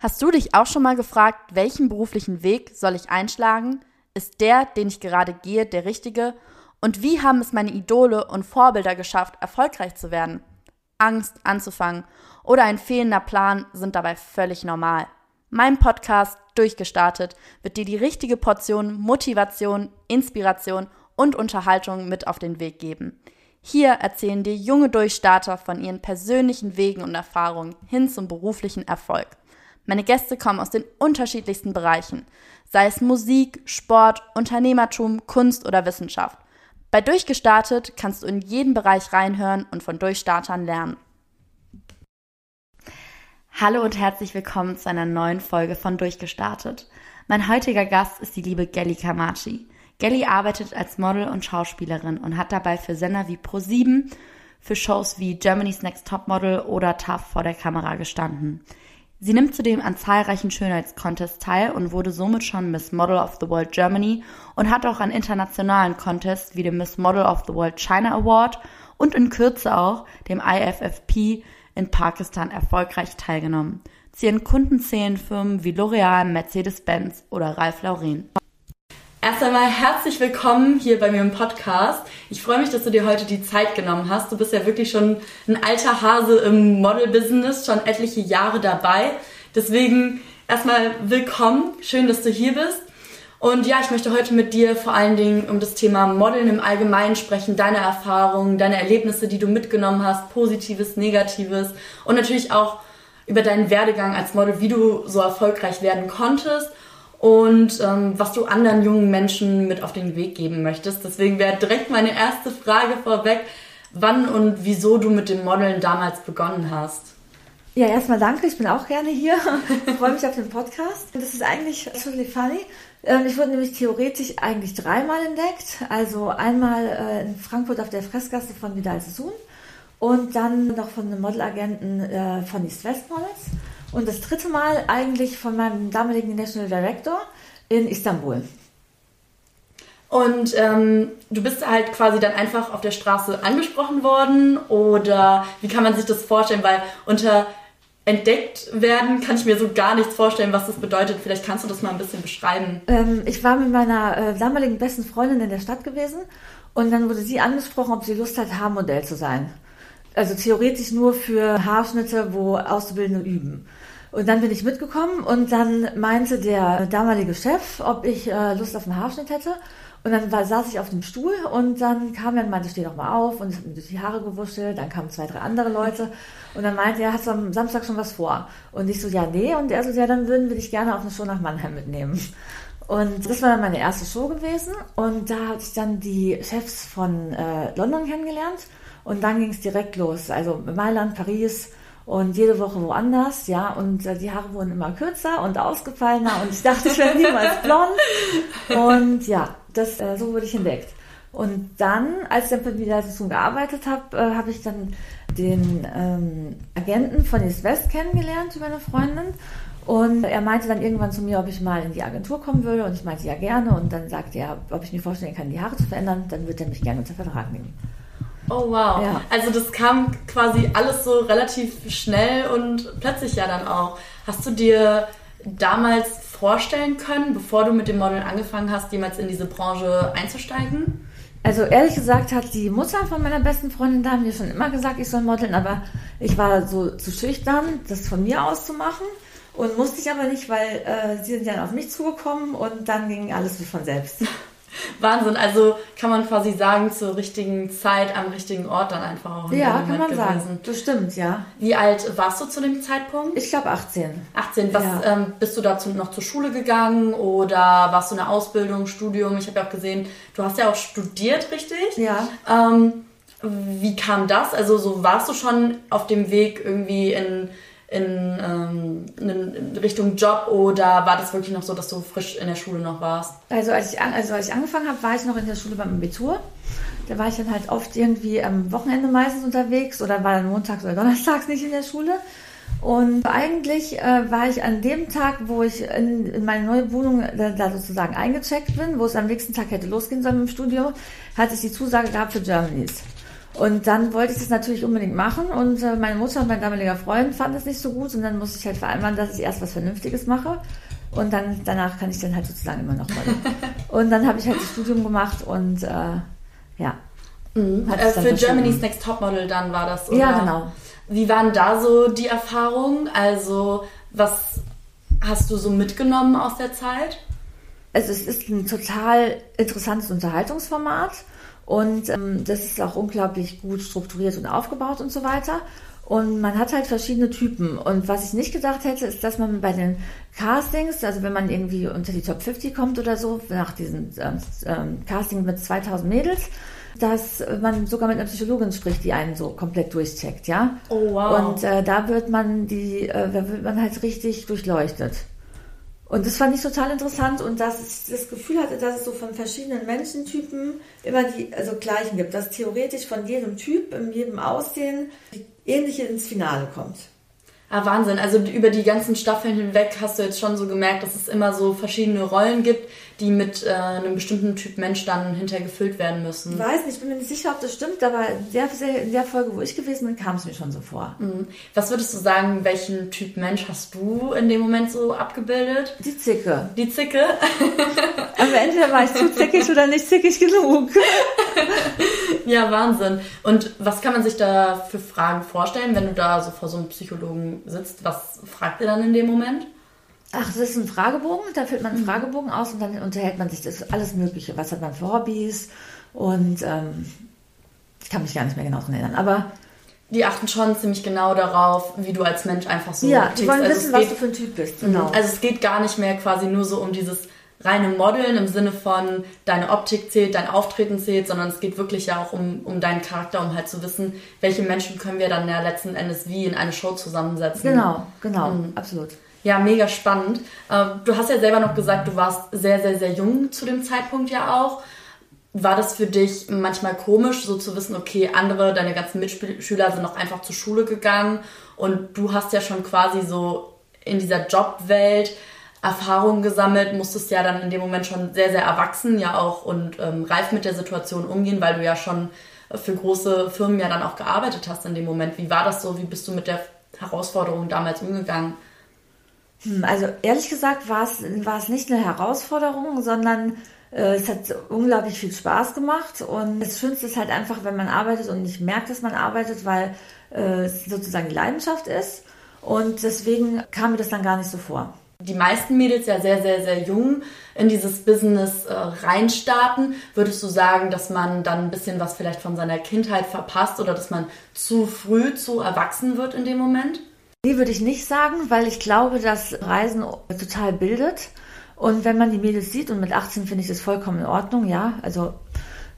Hast du dich auch schon mal gefragt, welchen beruflichen Weg soll ich einschlagen? Ist der, den ich gerade gehe, der richtige? Und wie haben es meine Idole und Vorbilder geschafft, erfolgreich zu werden? Angst anzufangen oder ein fehlender Plan sind dabei völlig normal. Mein Podcast Durchgestartet wird dir die richtige Portion Motivation, Inspiration und Unterhaltung mit auf den Weg geben. Hier erzählen dir junge Durchstarter von ihren persönlichen Wegen und Erfahrungen hin zum beruflichen Erfolg. Meine Gäste kommen aus den unterschiedlichsten Bereichen, sei es Musik, Sport, Unternehmertum, Kunst oder Wissenschaft. Bei Durchgestartet kannst du in jeden Bereich reinhören und von Durchstartern lernen. Hallo und herzlich willkommen zu einer neuen Folge von Durchgestartet. Mein heutiger Gast ist die liebe Gelly Kamachi. Gelly arbeitet als Model und Schauspielerin und hat dabei für Sender wie Pro7, für Shows wie Germany's Next Topmodel oder TAF vor der Kamera gestanden. Sie nimmt zudem an zahlreichen Schönheitscontests teil und wurde somit schon Miss Model of the World Germany und hat auch an internationalen Contests wie dem Miss Model of the World China Award und in Kürze auch dem IFFP in Pakistan erfolgreich teilgenommen. Zu ihren Kunden zählen Firmen wie L'Oreal, Mercedes-Benz oder Ralph Lauren. Erst einmal herzlich willkommen hier bei mir im Podcast. Ich freue mich, dass du dir heute die Zeit genommen hast. Du bist ja wirklich schon ein alter Hase im Model-Business, schon etliche Jahre dabei. Deswegen erstmal willkommen. Schön, dass du hier bist. Und ja, ich möchte heute mit dir vor allen Dingen um das Thema Modeln im Allgemeinen sprechen, deine Erfahrungen, deine Erlebnisse, die du mitgenommen hast, positives, negatives und natürlich auch über deinen Werdegang als Model, wie du so erfolgreich werden konntest und ähm, was du anderen jungen Menschen mit auf den Weg geben möchtest. Deswegen wäre direkt meine erste Frage vorweg, wann und wieso du mit dem Modeln damals begonnen hast. Ja, erstmal danke, ich bin auch gerne hier. Ich freue mich auf den Podcast. Das ist eigentlich totally funny. Ähm, ich wurde nämlich theoretisch eigentlich dreimal entdeckt. Also einmal äh, in Frankfurt auf der Fressgasse von Vidal Sassoon und dann noch von einem Modelagenten äh, von East West Models. Und das dritte Mal eigentlich von meinem damaligen National Director in Istanbul. Und ähm, du bist halt quasi dann einfach auf der Straße angesprochen worden oder wie kann man sich das vorstellen? Weil unter entdeckt werden kann ich mir so gar nichts vorstellen, was das bedeutet. Vielleicht kannst du das mal ein bisschen beschreiben. Ähm, ich war mit meiner äh, damaligen besten Freundin in der Stadt gewesen und dann wurde sie angesprochen, ob sie Lust hat, Haarmodell zu sein. Also theoretisch nur für Haarschnitte, wo Auszubildende üben. Und dann bin ich mitgekommen und dann meinte der damalige Chef, ob ich äh, Lust auf einen Haarschnitt hätte. Und dann war, saß ich auf dem Stuhl und dann kam er und meinte, steh doch mal auf und ich habe mir durch die Haare gewuschelt. Dann kamen zwei, drei andere Leute und dann meinte er, hast du am Samstag schon was vor? Und ich so, ja, nee. Und er so, ja, dann würden wir dich gerne auf eine Show nach Mannheim mitnehmen. Und das war dann meine erste Show gewesen. Und da hatte ich dann die Chefs von äh, London kennengelernt. Und dann ging es direkt los. Also Mailand, Paris, und jede Woche woanders, ja, und äh, die Haare wurden immer kürzer und ausgefallener. Und ich dachte, ich werde niemals blond. Und ja, das, äh, so wurde ich entdeckt. Und dann, als ich dann wieder so gearbeitet habe, äh, habe ich dann den ähm, Agenten von East West kennengelernt über eine Freundin. Und er meinte dann irgendwann zu mir, ob ich mal in die Agentur kommen würde. Und ich meinte ja gerne. Und dann sagte er, ob ich mir vorstellen kann, die Haare zu verändern, dann würde er mich gerne unter Vertrag nehmen. Oh wow. Ja. Also das kam quasi alles so relativ schnell und plötzlich ja dann auch. Hast du dir damals vorstellen können, bevor du mit dem Modeln angefangen hast, jemals in diese Branche einzusteigen? Also ehrlich gesagt hat die Mutter von meiner besten Freundin da mir schon immer gesagt, ich soll modeln, aber ich war so zu schüchtern, das von mir aus zu machen und musste ich aber nicht, weil äh, sie sind dann auf mich zugekommen und dann ging alles wie von selbst. Wahnsinn. Also kann man quasi sagen, zur richtigen Zeit am richtigen Ort dann einfach auch. Ja, kann man gewesen. sagen. Das stimmt, ja. Wie alt warst du zu dem Zeitpunkt? Ich glaube 18. 18. Was, ja. ähm, bist du dazu noch zur Schule gegangen oder warst du eine Ausbildung, Studium? Ich habe ja auch gesehen, du hast ja auch studiert, richtig? Ja. Ähm, wie kam das? Also so warst du schon auf dem Weg irgendwie in in, ähm, in, Richtung Job oder war das wirklich noch so, dass du frisch in der Schule noch warst? Also als ich, also als ich angefangen habe, war ich noch in der Schule beim Abitur. Da war ich dann halt oft irgendwie am Wochenende meistens unterwegs oder war dann montags oder donnerstags nicht in der Schule. Und eigentlich äh, war ich an dem Tag, wo ich in, in meine neue Wohnung da, da, sozusagen eingecheckt bin, wo es am nächsten Tag hätte losgehen sollen im Studio, hatte ich die Zusage gehabt für Germany's. Und dann wollte ich das natürlich unbedingt machen und äh, meine Mutter und mein damaliger Freund fanden es nicht so gut und dann musste ich halt vereinbaren, dass ich erst was Vernünftiges mache und dann danach kann ich dann halt sozusagen immer noch mal. und dann habe ich halt das Studium gemacht und äh, ja. Mhm. Äh, für Germany's Next Topmodel dann war das, oder? Ja, genau. Wie waren da so die Erfahrungen? Also, was hast du so mitgenommen aus der Zeit? Also, es ist ein total interessantes Unterhaltungsformat und ähm, das ist auch unglaublich gut strukturiert und aufgebaut und so weiter. Und man hat halt verschiedene Typen. Und was ich nicht gedacht hätte, ist, dass man bei den Castings, also wenn man irgendwie unter die Top 50 kommt oder so, nach diesem ähm, Casting mit 2000 Mädels, dass man sogar mit einer Psychologin spricht, die einen so komplett durchcheckt, ja. Oh wow. Und äh, da wird man die, äh, da wird man halt richtig durchleuchtet. Und das fand ich total interessant und dass ich das Gefühl hatte, dass es so von verschiedenen Menschentypen immer die also gleichen gibt, dass theoretisch von jedem Typ, in jedem Aussehen die ähnliche ins Finale kommt. Ah, Wahnsinn. Also über die ganzen Staffeln hinweg hast du jetzt schon so gemerkt, dass es immer so verschiedene Rollen gibt, die mit äh, einem bestimmten Typ Mensch dann hintergefüllt werden müssen. Ich weiß nicht, ich bin mir nicht sicher, ob das stimmt, aber in der, in der Folge, wo ich gewesen bin, kam es mir schon so vor. Mhm. Was würdest du sagen, welchen Typ Mensch hast du in dem Moment so abgebildet? Die Zicke. Die Zicke? aber entweder war ich zu zickig oder nicht zickig genug. ja, Wahnsinn. Und was kann man sich da für Fragen vorstellen, wenn du da so vor so einem Psychologen sitzt? Was fragt ihr dann in dem Moment? Ach, das ist ein Fragebogen, da füllt man einen mhm. Fragebogen aus und dann unterhält man sich das alles Mögliche. Was hat man für Hobbys? Und ähm, ich kann mich gar nicht mehr genau daran erinnern, aber. Die achten schon ziemlich genau darauf, wie du als Mensch einfach so Ja, die wollen also wissen, was du für ein Typ bist. Mhm. Genau. Also es geht gar nicht mehr quasi nur so um dieses reine Modeln im Sinne von deine Optik zählt, dein Auftreten zählt, sondern es geht wirklich ja auch um, um deinen Charakter, um halt zu wissen, welche Menschen können wir dann ja letzten Endes wie in eine Show zusammensetzen. Genau, genau, mhm. absolut. Ja, mega spannend. Ähm, du hast ja selber noch gesagt, du warst sehr, sehr, sehr jung zu dem Zeitpunkt ja auch. War das für dich manchmal komisch, so zu wissen, okay, andere, deine ganzen Mitschüler sind noch einfach zur Schule gegangen und du hast ja schon quasi so in dieser Jobwelt Erfahrungen gesammelt, musstest ja dann in dem Moment schon sehr, sehr erwachsen ja auch und ähm, reif mit der Situation umgehen, weil du ja schon für große Firmen ja dann auch gearbeitet hast in dem Moment. Wie war das so? Wie bist du mit der Herausforderung damals umgegangen? Hm, also ehrlich gesagt war es, war es nicht eine Herausforderung, sondern äh, es hat unglaublich viel Spaß gemacht. Und das Schönste ist halt einfach, wenn man arbeitet und nicht merkt, dass man arbeitet, weil äh, es sozusagen Leidenschaft ist. Und deswegen kam mir das dann gar nicht so vor die meisten Mädels ja sehr, sehr, sehr jung in dieses Business äh, reinstarten. Würdest du sagen, dass man dann ein bisschen was vielleicht von seiner Kindheit verpasst oder dass man zu früh zu erwachsen wird in dem Moment? Nee, würde ich nicht sagen, weil ich glaube, dass Reisen total bildet. Und wenn man die Mädels sieht, und mit 18 finde ich das vollkommen in Ordnung, ja, also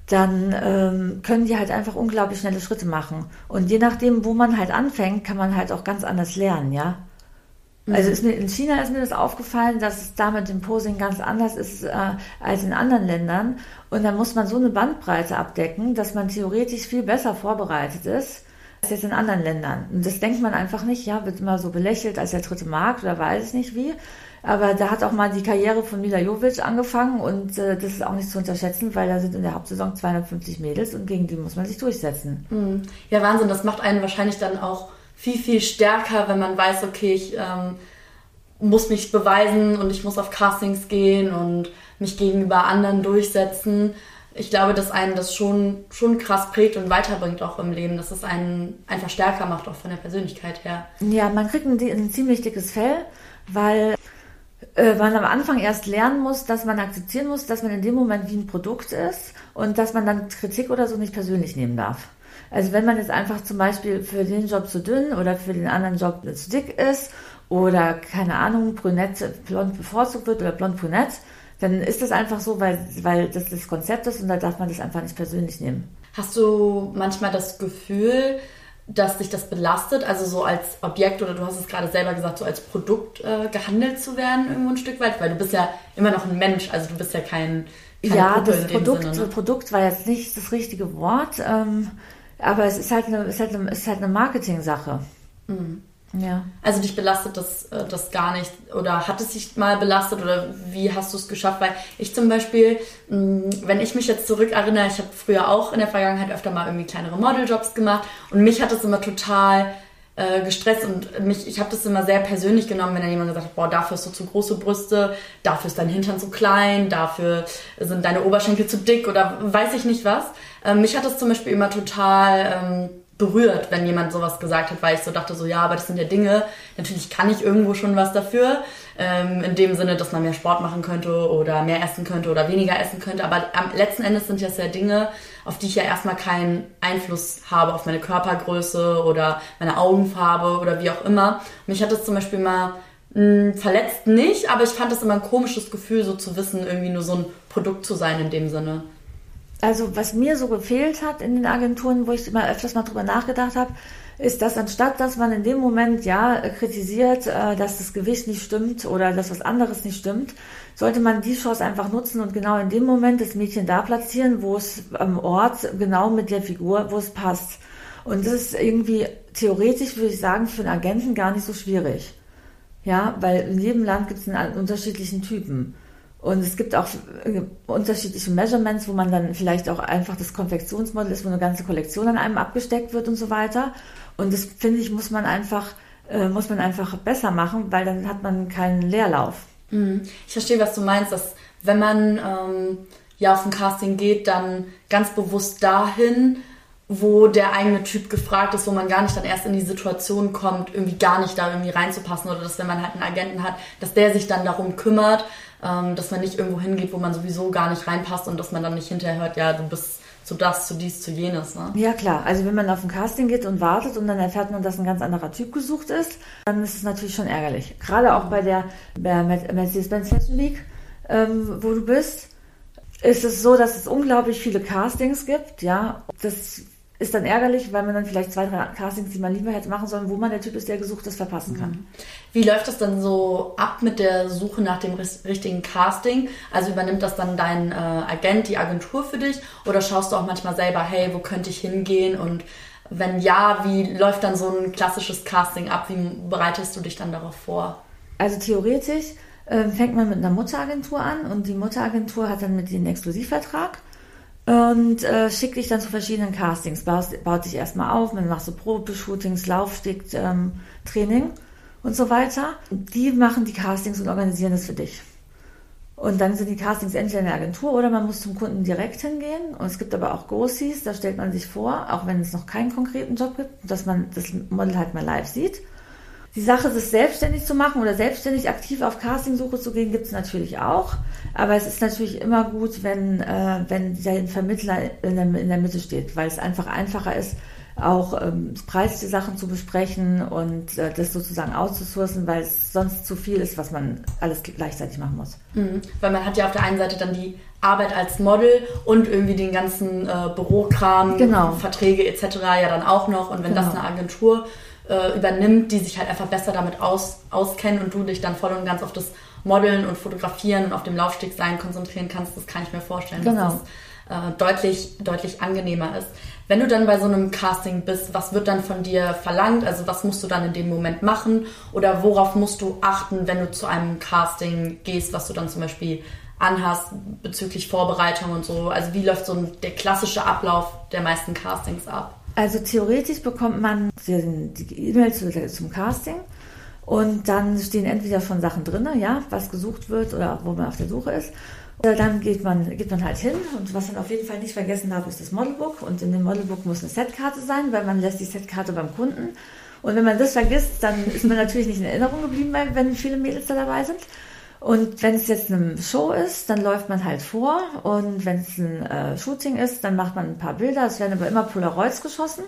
dann ähm, können die halt einfach unglaublich schnelle Schritte machen. Und je nachdem, wo man halt anfängt, kann man halt auch ganz anders lernen, ja. Also mhm. ist mir, in China ist mir das aufgefallen, dass es da mit dem Posing ganz anders ist äh, als in anderen Ländern. Und da muss man so eine Bandbreite abdecken, dass man theoretisch viel besser vorbereitet ist als jetzt in anderen Ländern. Und das denkt man einfach nicht, ja, wird immer so belächelt als der dritte Markt oder weiß ich nicht wie. Aber da hat auch mal die Karriere von Mila Jovic angefangen und äh, das ist auch nicht zu unterschätzen, weil da sind in der Hauptsaison 250 Mädels und gegen die muss man sich durchsetzen. Mhm. Ja, Wahnsinn, das macht einen wahrscheinlich dann auch viel, viel stärker, wenn man weiß, okay, ich ähm, muss mich beweisen und ich muss auf Castings gehen und mich gegenüber anderen durchsetzen. Ich glaube, dass einen das schon, schon krass prägt und weiterbringt auch im Leben, dass es einen einfach stärker macht, auch von der Persönlichkeit her. Ja, man kriegt ein, ein ziemlich dickes Fell, weil äh, man am Anfang erst lernen muss, dass man akzeptieren muss, dass man in dem Moment wie ein Produkt ist und dass man dann Kritik oder so nicht persönlich nehmen darf. Also wenn man jetzt einfach zum Beispiel für den Job zu dünn oder für den anderen Job zu dick ist oder keine Ahnung, brünett, blond bevorzugt wird oder blond brünett, dann ist das einfach so, weil, weil das das Konzept ist und da darf man das einfach nicht persönlich nehmen. Hast du manchmal das Gefühl, dass dich das belastet, also so als Objekt oder du hast es gerade selber gesagt, so als Produkt äh, gehandelt zu werden irgendwo ein Stück weit, weil du bist ja immer noch ein Mensch, also du bist ja kein ja, Gruppe das Produkt, Sinne, ne? Produkt war jetzt nicht das richtige Wort. Ähm, aber es ist halt eine, ist halt eine, ist halt eine Marketing-Sache. Mhm. Ja. Also dich belastet das, äh, das gar nicht oder hat es dich mal belastet oder wie hast du es geschafft? Weil ich zum Beispiel, mm, wenn ich mich jetzt zurückerinnere, ich habe früher auch in der Vergangenheit öfter mal irgendwie kleinere Modeljobs gemacht und mich hat es immer total äh, gestresst und mich, ich habe das immer sehr persönlich genommen, wenn dann jemand gesagt hat, boah, dafür hast du zu große Brüste, dafür ist dein Hintern zu klein, dafür sind deine Oberschenkel zu dick oder weiß ich nicht was. Ähm, mich hat das zum Beispiel immer total ähm, berührt, wenn jemand sowas gesagt hat, weil ich so dachte, so ja, aber das sind ja Dinge, natürlich kann ich irgendwo schon was dafür, ähm, in dem Sinne, dass man mehr Sport machen könnte oder mehr essen könnte oder weniger essen könnte, aber am letzten Endes sind das ja Dinge, auf die ich ja erstmal keinen Einfluss habe, auf meine Körpergröße oder meine Augenfarbe oder wie auch immer. Mich hat das zum Beispiel mal hm, verletzt nicht, aber ich fand das immer ein komisches Gefühl, so zu wissen, irgendwie nur so ein Produkt zu sein in dem Sinne. Also was mir so gefehlt hat in den Agenturen, wo ich immer öfters mal drüber nachgedacht habe, ist, dass anstatt, dass man in dem Moment ja kritisiert, äh, dass das Gewicht nicht stimmt oder dass was anderes nicht stimmt, sollte man die Chance einfach nutzen und genau in dem Moment das Mädchen da platzieren, wo es am Ort genau mit der Figur, wo es passt. Und das ist irgendwie theoretisch, würde ich sagen, für einen Agenten gar nicht so schwierig. Ja, weil in jedem Land gibt es einen unterschiedlichen Typen. Und es gibt auch äh, unterschiedliche Measurements, wo man dann vielleicht auch einfach das Konfektionsmodel ist, wo eine ganze Kollektion an einem abgesteckt wird und so weiter. Und das finde ich, muss man einfach, äh, muss man einfach besser machen, weil dann hat man keinen Leerlauf. Mhm. Ich verstehe, was du meinst, dass wenn man ähm, ja auf ein Casting geht, dann ganz bewusst dahin, wo der eigene Typ gefragt ist, wo man gar nicht dann erst in die Situation kommt, irgendwie gar nicht da irgendwie reinzupassen oder dass wenn man halt einen Agenten hat, dass der sich dann darum kümmert ähm, dass man nicht irgendwo hingeht, wo man sowieso gar nicht reinpasst und dass man dann nicht hinterher hört, ja, du bist zu das, zu dies, zu jenes. Ne? Ja klar, also wenn man auf ein Casting geht und wartet und dann erfährt man, dass ein ganz anderer Typ gesucht ist, dann ist es natürlich schon ärgerlich. Gerade auch bei der, der Mercedes-Benz Fashion Week, ähm, wo du bist, ist es so, dass es unglaublich viele Castings gibt, ja. Das ist dann ärgerlich, weil man dann vielleicht zwei, drei Castings, die man lieber hätte machen sollen, wo man der Typ ist, der gesucht ist, verpassen kann. Mhm. Wie läuft das dann so ab mit der Suche nach dem richtigen Casting? Also übernimmt das dann dein äh, Agent, die Agentur für dich? Oder schaust du auch manchmal selber, hey, wo könnte ich hingehen? Und wenn ja, wie läuft dann so ein klassisches Casting ab? Wie bereitest du dich dann darauf vor? Also theoretisch äh, fängt man mit einer Mutteragentur an und die Mutteragentur hat dann mit dir einen Exklusivvertrag und äh, schickt dich dann zu verschiedenen Castings. Baut, baut dich erstmal auf, man macht so Probeshootings, Laufstick, ähm, Training und so weiter. Die machen die Castings und organisieren das für dich. Und dann sind die Castings entweder in der Agentur oder man muss zum Kunden direkt hingehen. Und es gibt aber auch Großis, da stellt man sich vor, auch wenn es noch keinen konkreten Job gibt, dass man das Model halt mal live sieht. Die Sache, sich selbstständig zu machen oder selbstständig aktiv auf Castingsuche zu gehen, gibt es natürlich auch. Aber es ist natürlich immer gut, wenn, äh, wenn der Vermittler in der, in der Mitte steht, weil es einfach einfacher ist, auch ähm, preisliche Sachen zu besprechen und äh, das sozusagen auszusourcen, weil es sonst zu viel ist, was man alles gleichzeitig machen muss. Mhm. Weil man hat ja auf der einen Seite dann die Arbeit als Model und irgendwie den ganzen äh, Bürokram, genau. Verträge etc. ja dann auch noch. Und wenn genau. das eine Agentur äh, übernimmt, die sich halt einfach besser damit aus, auskennen und du dich dann voll und ganz auf das Modeln und Fotografieren und auf dem Laufsteg sein konzentrieren kannst, das kann ich mir vorstellen, genau. dass das äh, deutlich, deutlich angenehmer ist. Wenn du dann bei so einem Casting bist, was wird dann von dir verlangt? Also was musst du dann in dem Moment machen? Oder worauf musst du achten, wenn du zu einem Casting gehst, was du dann zum Beispiel anhast bezüglich Vorbereitung und so? Also wie läuft so ein, der klassische Ablauf der meisten Castings ab? Also theoretisch bekommt man die E-Mail zum Casting und dann stehen entweder von Sachen drin, ja, was gesucht wird oder wo man auf der Suche ist. Oder dann geht man, geht man halt hin und was man auf jeden Fall nicht vergessen darf, ist das Modelbook und in dem Modelbook muss eine Setkarte sein, weil man lässt die Setkarte beim Kunden. Und wenn man das vergisst, dann ist man natürlich nicht in Erinnerung geblieben, wenn viele Mädels da dabei sind. Und wenn es jetzt eine Show ist, dann läuft man halt vor. Und wenn es ein äh, Shooting ist, dann macht man ein paar Bilder. Es werden aber immer Polaroids geschossen.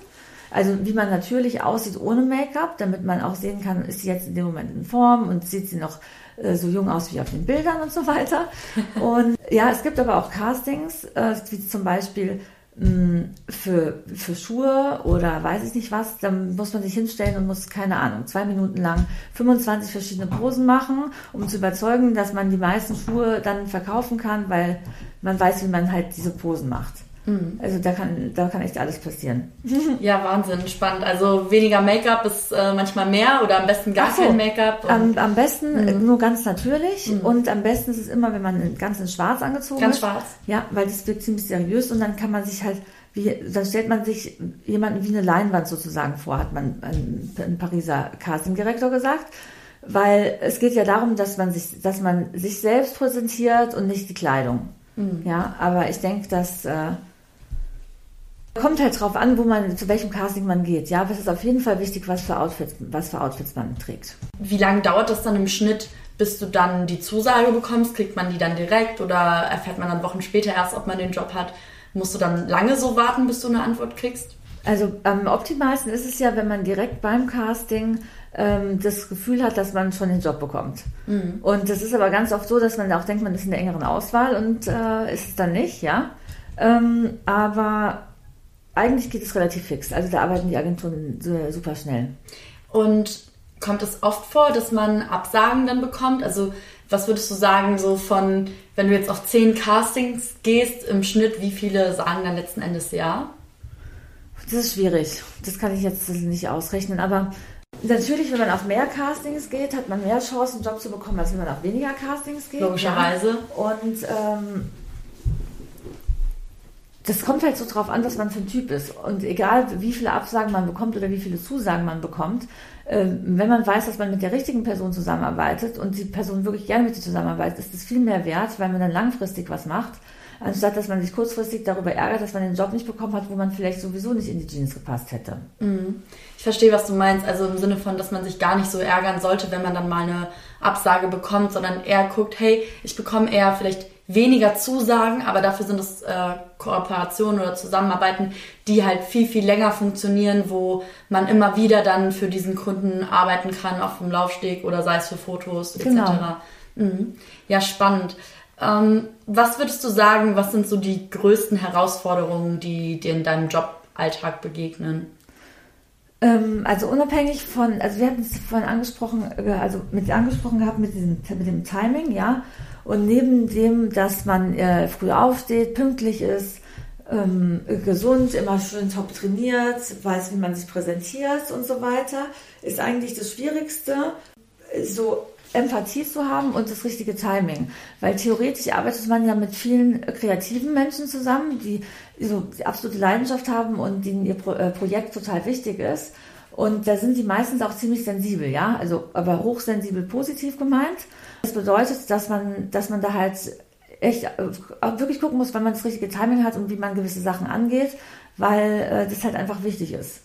Also wie man natürlich aussieht ohne Make-up, damit man auch sehen kann, ist sie jetzt in dem Moment in Form und sieht sie noch äh, so jung aus wie auf den Bildern und so weiter. Und ja, es gibt aber auch Castings, äh, wie zum Beispiel für, für Schuhe oder weiß ich nicht was, dann muss man sich hinstellen und muss, keine Ahnung, zwei Minuten lang 25 verschiedene Posen machen, um zu überzeugen, dass man die meisten Schuhe dann verkaufen kann, weil man weiß, wie man halt diese Posen macht. Mhm. Also da kann, da kann echt alles passieren. Ja, Wahnsinn, spannend. Also weniger Make-up ist äh, manchmal mehr oder am besten gar so, kein Make-up? Am, am besten mhm. nur ganz natürlich mhm. und am besten ist es immer, wenn man ganz in schwarz angezogen ganz ist. Ganz schwarz? Ja, weil das wirkt ziemlich seriös und dann kann man sich halt, wie, dann stellt man sich jemanden wie eine Leinwand sozusagen vor, hat man ein, ein Pariser Casting-Direktor gesagt weil es geht ja darum, dass man sich, dass man sich selbst präsentiert und nicht die Kleidung. Mhm. Ja, aber ich denke, dass äh, kommt halt drauf an, wo man, zu welchem Casting man geht. Ja, aber es ist auf jeden Fall wichtig, was für Outfits, was für Outfits man trägt. Wie lange dauert das dann im Schnitt, bis du dann die Zusage bekommst? Kriegt man die dann direkt oder erfährt man dann Wochen später erst, ob man den Job hat? Musst du dann lange so warten, bis du eine Antwort kriegst? Also am optimalsten ist es ja, wenn man direkt beim Casting ähm, das Gefühl hat, dass man schon den Job bekommt. Mhm. Und das ist aber ganz oft so, dass man auch denkt, man ist in der engeren Auswahl und äh, ist es dann nicht, ja. Ähm, aber eigentlich geht es relativ fix. Also da arbeiten die Agenturen super schnell. Und kommt es oft vor, dass man Absagen dann bekommt? Also was würdest du sagen, so von, wenn du jetzt auf zehn Castings gehst, im Schnitt, wie viele sagen dann letzten Endes ja? Das ist schwierig. Das kann ich jetzt nicht ausrechnen. Aber Natürlich, wenn man auf mehr Castings geht, hat man mehr Chancen, einen Job zu bekommen, als wenn man auf weniger Castings geht. Logischerweise. Ja. Und ähm, das kommt halt so drauf an, was man für ein Typ ist. Und egal, wie viele Absagen man bekommt oder wie viele Zusagen man bekommt, äh, wenn man weiß, dass man mit der richtigen Person zusammenarbeitet und die Person wirklich gerne mit dir zusammenarbeitet, ist das viel mehr wert, weil man dann langfristig was macht anstatt dass man sich kurzfristig darüber ärgert, dass man den Job nicht bekommen hat, wo man vielleicht sowieso nicht in die Jeans gepasst hätte. Mhm. Ich verstehe, was du meinst. Also im Sinne von, dass man sich gar nicht so ärgern sollte, wenn man dann mal eine Absage bekommt, sondern eher guckt, hey, ich bekomme eher vielleicht weniger Zusagen, aber dafür sind es äh, Kooperationen oder Zusammenarbeiten, die halt viel, viel länger funktionieren, wo man immer wieder dann für diesen Kunden arbeiten kann, auf dem Laufsteg oder sei es für Fotos etc. Genau. Mhm. Ja, spannend. Ähm, was würdest du sagen, was sind so die größten Herausforderungen, die dir in deinem Joballtag begegnen? Ähm, also unabhängig von, also wir hatten es vorhin angesprochen, äh, also mit angesprochen gehabt mit, diesem, mit dem Timing, ja. Und neben dem, dass man äh, früh aufsteht, pünktlich ist, ähm, gesund, immer schön top trainiert, weiß, wie man sich präsentiert und so weiter, ist eigentlich das Schwierigste, so Empathie zu haben und das richtige Timing. Weil theoretisch arbeitet man ja mit vielen kreativen Menschen zusammen, die so die absolute Leidenschaft haben und denen ihr Pro äh, Projekt total wichtig ist. Und da sind die meistens auch ziemlich sensibel, ja, also aber hochsensibel positiv gemeint. Das bedeutet, dass man, dass man da halt echt äh, wirklich gucken muss, wann man das richtige Timing hat und wie man gewisse Sachen angeht, weil äh, das halt einfach wichtig ist.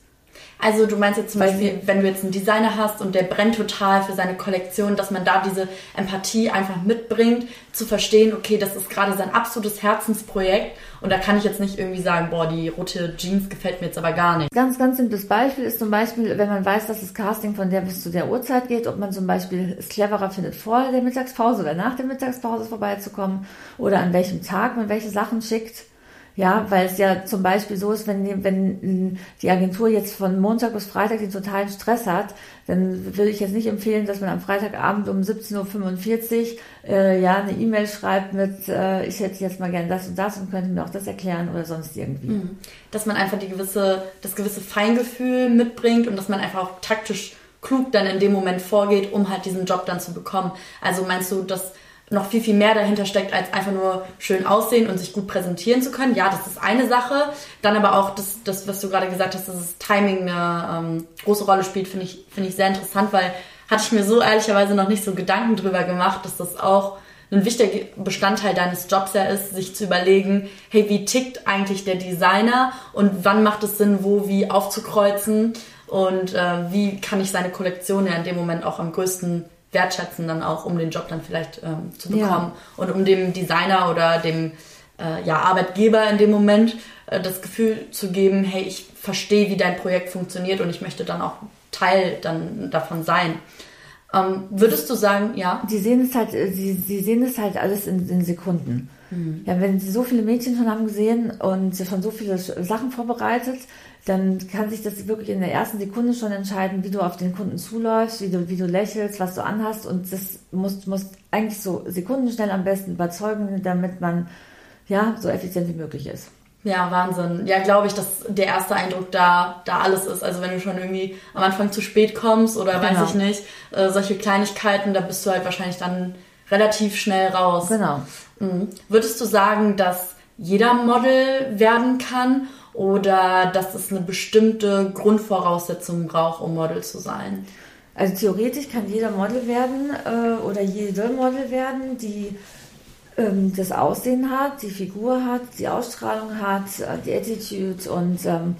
Also du meinst jetzt zum Beispiel, wenn du jetzt einen Designer hast und der brennt total für seine Kollektion, dass man da diese Empathie einfach mitbringt, zu verstehen, okay, das ist gerade sein absolutes Herzensprojekt. Und da kann ich jetzt nicht irgendwie sagen, boah, die rote Jeans gefällt mir jetzt aber gar nicht. Ganz, ganz simples Beispiel ist zum Beispiel, wenn man weiß, dass das Casting von der bis zu der Uhrzeit geht, ob man zum Beispiel es cleverer findet, vor der Mittagspause oder nach der Mittagspause vorbeizukommen oder an welchem Tag man welche Sachen schickt ja, weil es ja zum Beispiel so ist, wenn, wenn die Agentur jetzt von Montag bis Freitag den totalen Stress hat, dann würde ich jetzt nicht empfehlen, dass man am Freitagabend um 17.45 Uhr äh, ja eine E-Mail schreibt mit, äh, ich hätte jetzt mal gern das und das und könnte mir auch das erklären oder sonst irgendwie. Mhm. Dass man einfach die gewisse, das gewisse Feingefühl mitbringt und dass man einfach auch taktisch klug dann in dem Moment vorgeht, um halt diesen Job dann zu bekommen. Also meinst du, dass noch viel, viel mehr dahinter steckt, als einfach nur schön aussehen und sich gut präsentieren zu können. Ja, das ist eine Sache. Dann aber auch das, das was du gerade gesagt hast, dass das Timing eine ähm, große Rolle spielt, finde ich, finde ich sehr interessant, weil hatte ich mir so ehrlicherweise noch nicht so Gedanken drüber gemacht, dass das auch ein wichtiger Bestandteil deines Jobs ja ist, sich zu überlegen, hey, wie tickt eigentlich der Designer und wann macht es Sinn, wo wie aufzukreuzen und äh, wie kann ich seine Kollektion ja in dem Moment auch am größten wertschätzen dann auch, um den Job dann vielleicht ähm, zu bekommen ja. und um dem Designer oder dem äh, ja, Arbeitgeber in dem Moment äh, das Gefühl zu geben, hey, ich verstehe, wie dein Projekt funktioniert und ich möchte dann auch Teil dann davon sein. Ähm, würdest du sagen, ja? Die sehen es halt, äh, sie, sie sehen es halt alles in, in Sekunden. Mhm. Ja, wenn sie so viele Mädchen schon haben gesehen und schon so viele Sachen vorbereitet, dann kann sich das wirklich in der ersten Sekunde schon entscheiden, wie du auf den Kunden zuläufst, wie du, wie du lächelst, was du anhast. Und das muss, muss eigentlich so sekundenschnell am besten überzeugen, damit man ja so effizient wie möglich ist. Ja, Wahnsinn. Ja, glaube ich, dass der erste Eindruck da, da alles ist. Also wenn du schon irgendwie am Anfang zu spät kommst oder genau. weiß ich nicht, äh, solche Kleinigkeiten, da bist du halt wahrscheinlich dann relativ schnell raus. Genau. Mhm. Würdest du sagen, dass jeder Model werden kann oder dass es eine bestimmte Grundvoraussetzung braucht, um Model zu sein? Also theoretisch kann jeder Model werden äh, oder jede Model werden, die ähm, das Aussehen hat, die Figur hat, die Ausstrahlung hat, äh, die Attitude und ähm,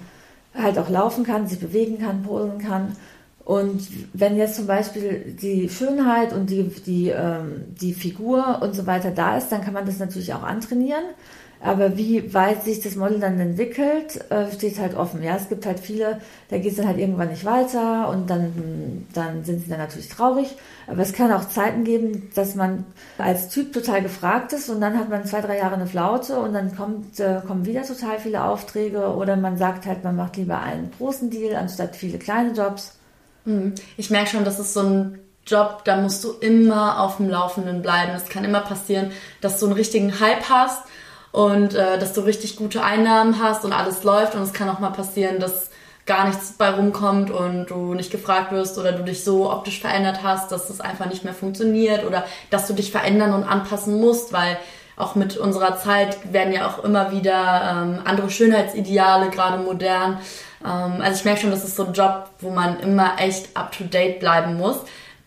halt auch laufen kann, sich bewegen kann, posen kann. Und wenn jetzt zum Beispiel die Schönheit und die, die, ähm, die Figur und so weiter da ist, dann kann man das natürlich auch antrainieren. Aber wie weit sich das Model dann entwickelt, äh, steht halt offen. Ja, es gibt halt viele, da geht es dann halt irgendwann nicht weiter und dann, dann sind sie dann natürlich traurig. Aber es kann auch Zeiten geben, dass man als Typ total gefragt ist und dann hat man zwei, drei Jahre eine Flaute und dann kommt, äh, kommen wieder total viele Aufträge oder man sagt halt, man macht lieber einen großen Deal anstatt viele kleine Jobs. Hm. Ich merke schon, das ist so ein Job, da musst du immer auf dem Laufenden bleiben. Es kann immer passieren, dass du einen richtigen Hype hast und äh, dass du richtig gute Einnahmen hast und alles läuft und es kann auch mal passieren, dass gar nichts bei rumkommt und du nicht gefragt wirst oder du dich so optisch verändert hast, dass es einfach nicht mehr funktioniert oder dass du dich verändern und anpassen musst, weil auch mit unserer Zeit werden ja auch immer wieder ähm, andere Schönheitsideale, gerade modern. Ähm, also ich merke schon, das ist so ein Job, wo man immer echt up-to-date bleiben muss.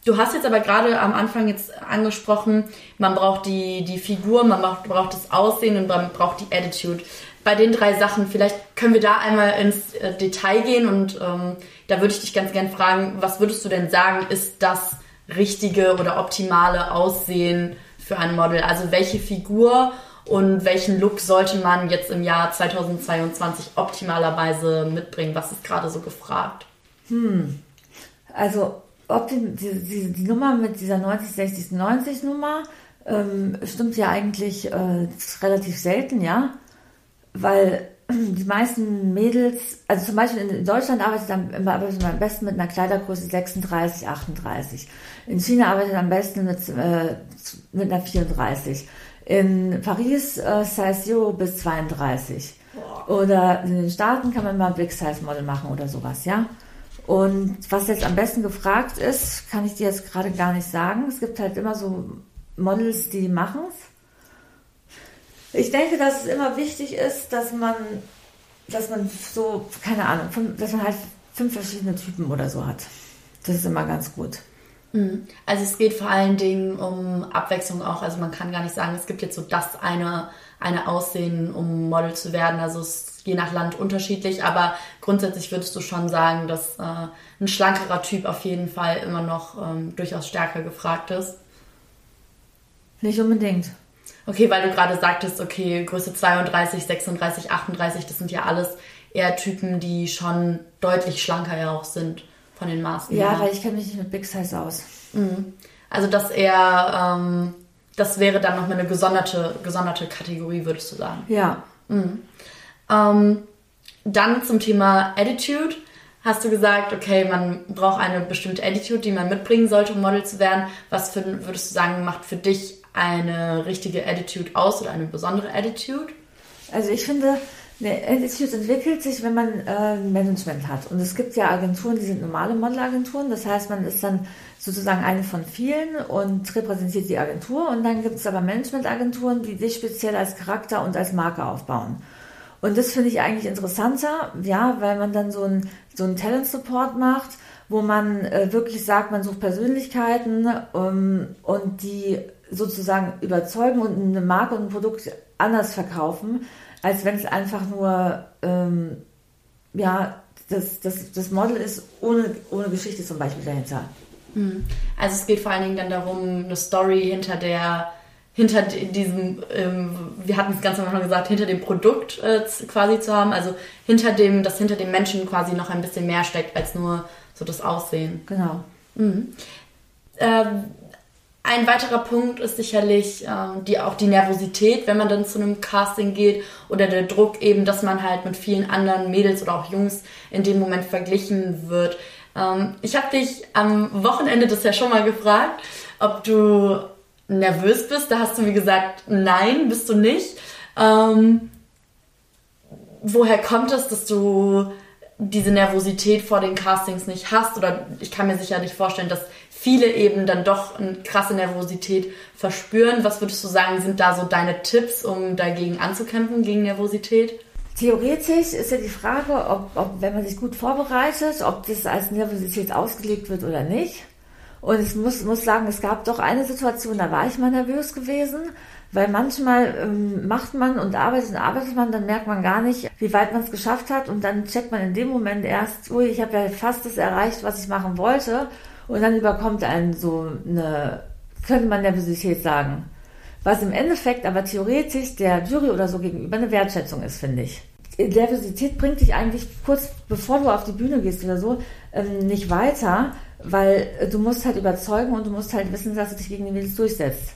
Du hast jetzt aber gerade am Anfang jetzt angesprochen, man braucht die, die Figur, man braucht, braucht das Aussehen und man braucht die Attitude. Bei den drei Sachen, vielleicht können wir da einmal ins äh, Detail gehen und ähm, da würde ich dich ganz gern fragen, was würdest du denn sagen, ist das richtige oder optimale Aussehen für ein Model? Also welche Figur und welchen Look sollte man jetzt im Jahr 2022 optimalerweise mitbringen? Was ist gerade so gefragt? Hm. Also ob die, die, die, Nummer mit dieser 90, 60, 90 Nummer ähm, stimmt ja eigentlich äh, relativ selten, ja, weil die meisten Mädels, also zum Beispiel in Deutschland arbeitet man am besten mit einer Kleidergröße 36, 38. In China arbeitet man am besten mit, äh, mit einer 34. In Paris äh, Size 0 bis 32. Oder in den Staaten kann man mal Big Size Model machen oder sowas, ja. Und was jetzt am besten gefragt ist, kann ich dir jetzt gerade gar nicht sagen. Es gibt halt immer so Models, die machen es. Ich denke, dass es immer wichtig ist, dass man, dass man so, keine Ahnung, dass man halt fünf verschiedene Typen oder so hat. Das ist immer ganz gut. Mhm. Also es geht vor allen Dingen um Abwechslung auch. Also man kann gar nicht sagen, es gibt jetzt so das eine, eine Aussehen, um Model zu werden. Also es je nach Land unterschiedlich, aber grundsätzlich würdest du schon sagen, dass äh, ein schlankerer Typ auf jeden Fall immer noch ähm, durchaus stärker gefragt ist. Nicht unbedingt. Okay, weil du gerade sagtest, okay, Größe 32, 36, 38, das sind ja alles eher Typen, die schon deutlich schlanker ja auch sind von den Maßen. Ja, weil ich kenne mich nicht mit Big Size aus. Mhm. Also dass er, ähm, das wäre dann nochmal eine gesonderte, gesonderte Kategorie, würdest du sagen? Ja. Mhm. Ähm, dann zum Thema Attitude. Hast du gesagt, okay, man braucht eine bestimmte Attitude, die man mitbringen sollte, um Model zu werden. Was für, würdest du sagen, macht für dich eine richtige Attitude aus oder eine besondere Attitude? Also ich finde, eine Attitude entwickelt sich, wenn man äh, Management hat. Und es gibt ja Agenturen, die sind normale Modelagenturen. Das heißt, man ist dann sozusagen eine von vielen und repräsentiert die Agentur. Und dann gibt es aber Managementagenturen, die dich speziell als Charakter und als Marke aufbauen. Und das finde ich eigentlich interessanter, ja, weil man dann so ein so einen Talent Support macht, wo man äh, wirklich sagt, man sucht Persönlichkeiten um, und die sozusagen überzeugen und eine Marke und ein Produkt anders verkaufen, als wenn es einfach nur ähm, ja das, das, das Model ist ohne, ohne Geschichte zum Beispiel dahinter. Hm. Also es geht vor allen Dingen dann darum, eine Story hinter der hinter diesem, ähm, wir hatten es ganz am Anfang gesagt, hinter dem Produkt äh, quasi zu haben, also hinter dem, dass hinter dem Menschen quasi noch ein bisschen mehr steckt als nur so das Aussehen. Genau. Mhm. Ähm, ein weiterer Punkt ist sicherlich ähm, die, auch die Nervosität, wenn man dann zu einem Casting geht oder der Druck eben, dass man halt mit vielen anderen Mädels oder auch Jungs in dem Moment verglichen wird. Ähm, ich habe dich am Wochenende das ja schon mal gefragt, ob du nervös bist. Da hast du mir gesagt, nein, bist du nicht. Ähm, woher kommt es, dass du diese Nervosität vor den Castings nicht hast? Oder ich kann mir sicher nicht vorstellen, dass viele eben dann doch eine krasse Nervosität verspüren. Was würdest du sagen, sind da so deine Tipps, um dagegen anzukämpfen, gegen Nervosität? Theoretisch ist ja die Frage, ob, ob, wenn man sich gut vorbereitet, ob das als Nervosität ausgelegt wird oder nicht. Und ich muss, muss sagen, es gab doch eine Situation, da war ich mal nervös gewesen, weil manchmal ähm, macht man und arbeitet und arbeitet man, dann merkt man gar nicht, wie weit man es geschafft hat und dann checkt man in dem Moment erst, ui, ich habe ja fast das erreicht, was ich machen wollte und dann überkommt einen so eine, könnte man Nervosität sagen. Was im Endeffekt aber theoretisch der Jury oder so gegenüber eine Wertschätzung ist, finde ich. Nervosität bringt dich eigentlich kurz bevor du auf die Bühne gehst oder so ähm, nicht weiter, weil du musst halt überzeugen und du musst halt wissen, dass du dich gegen die Mädels durchsetzt.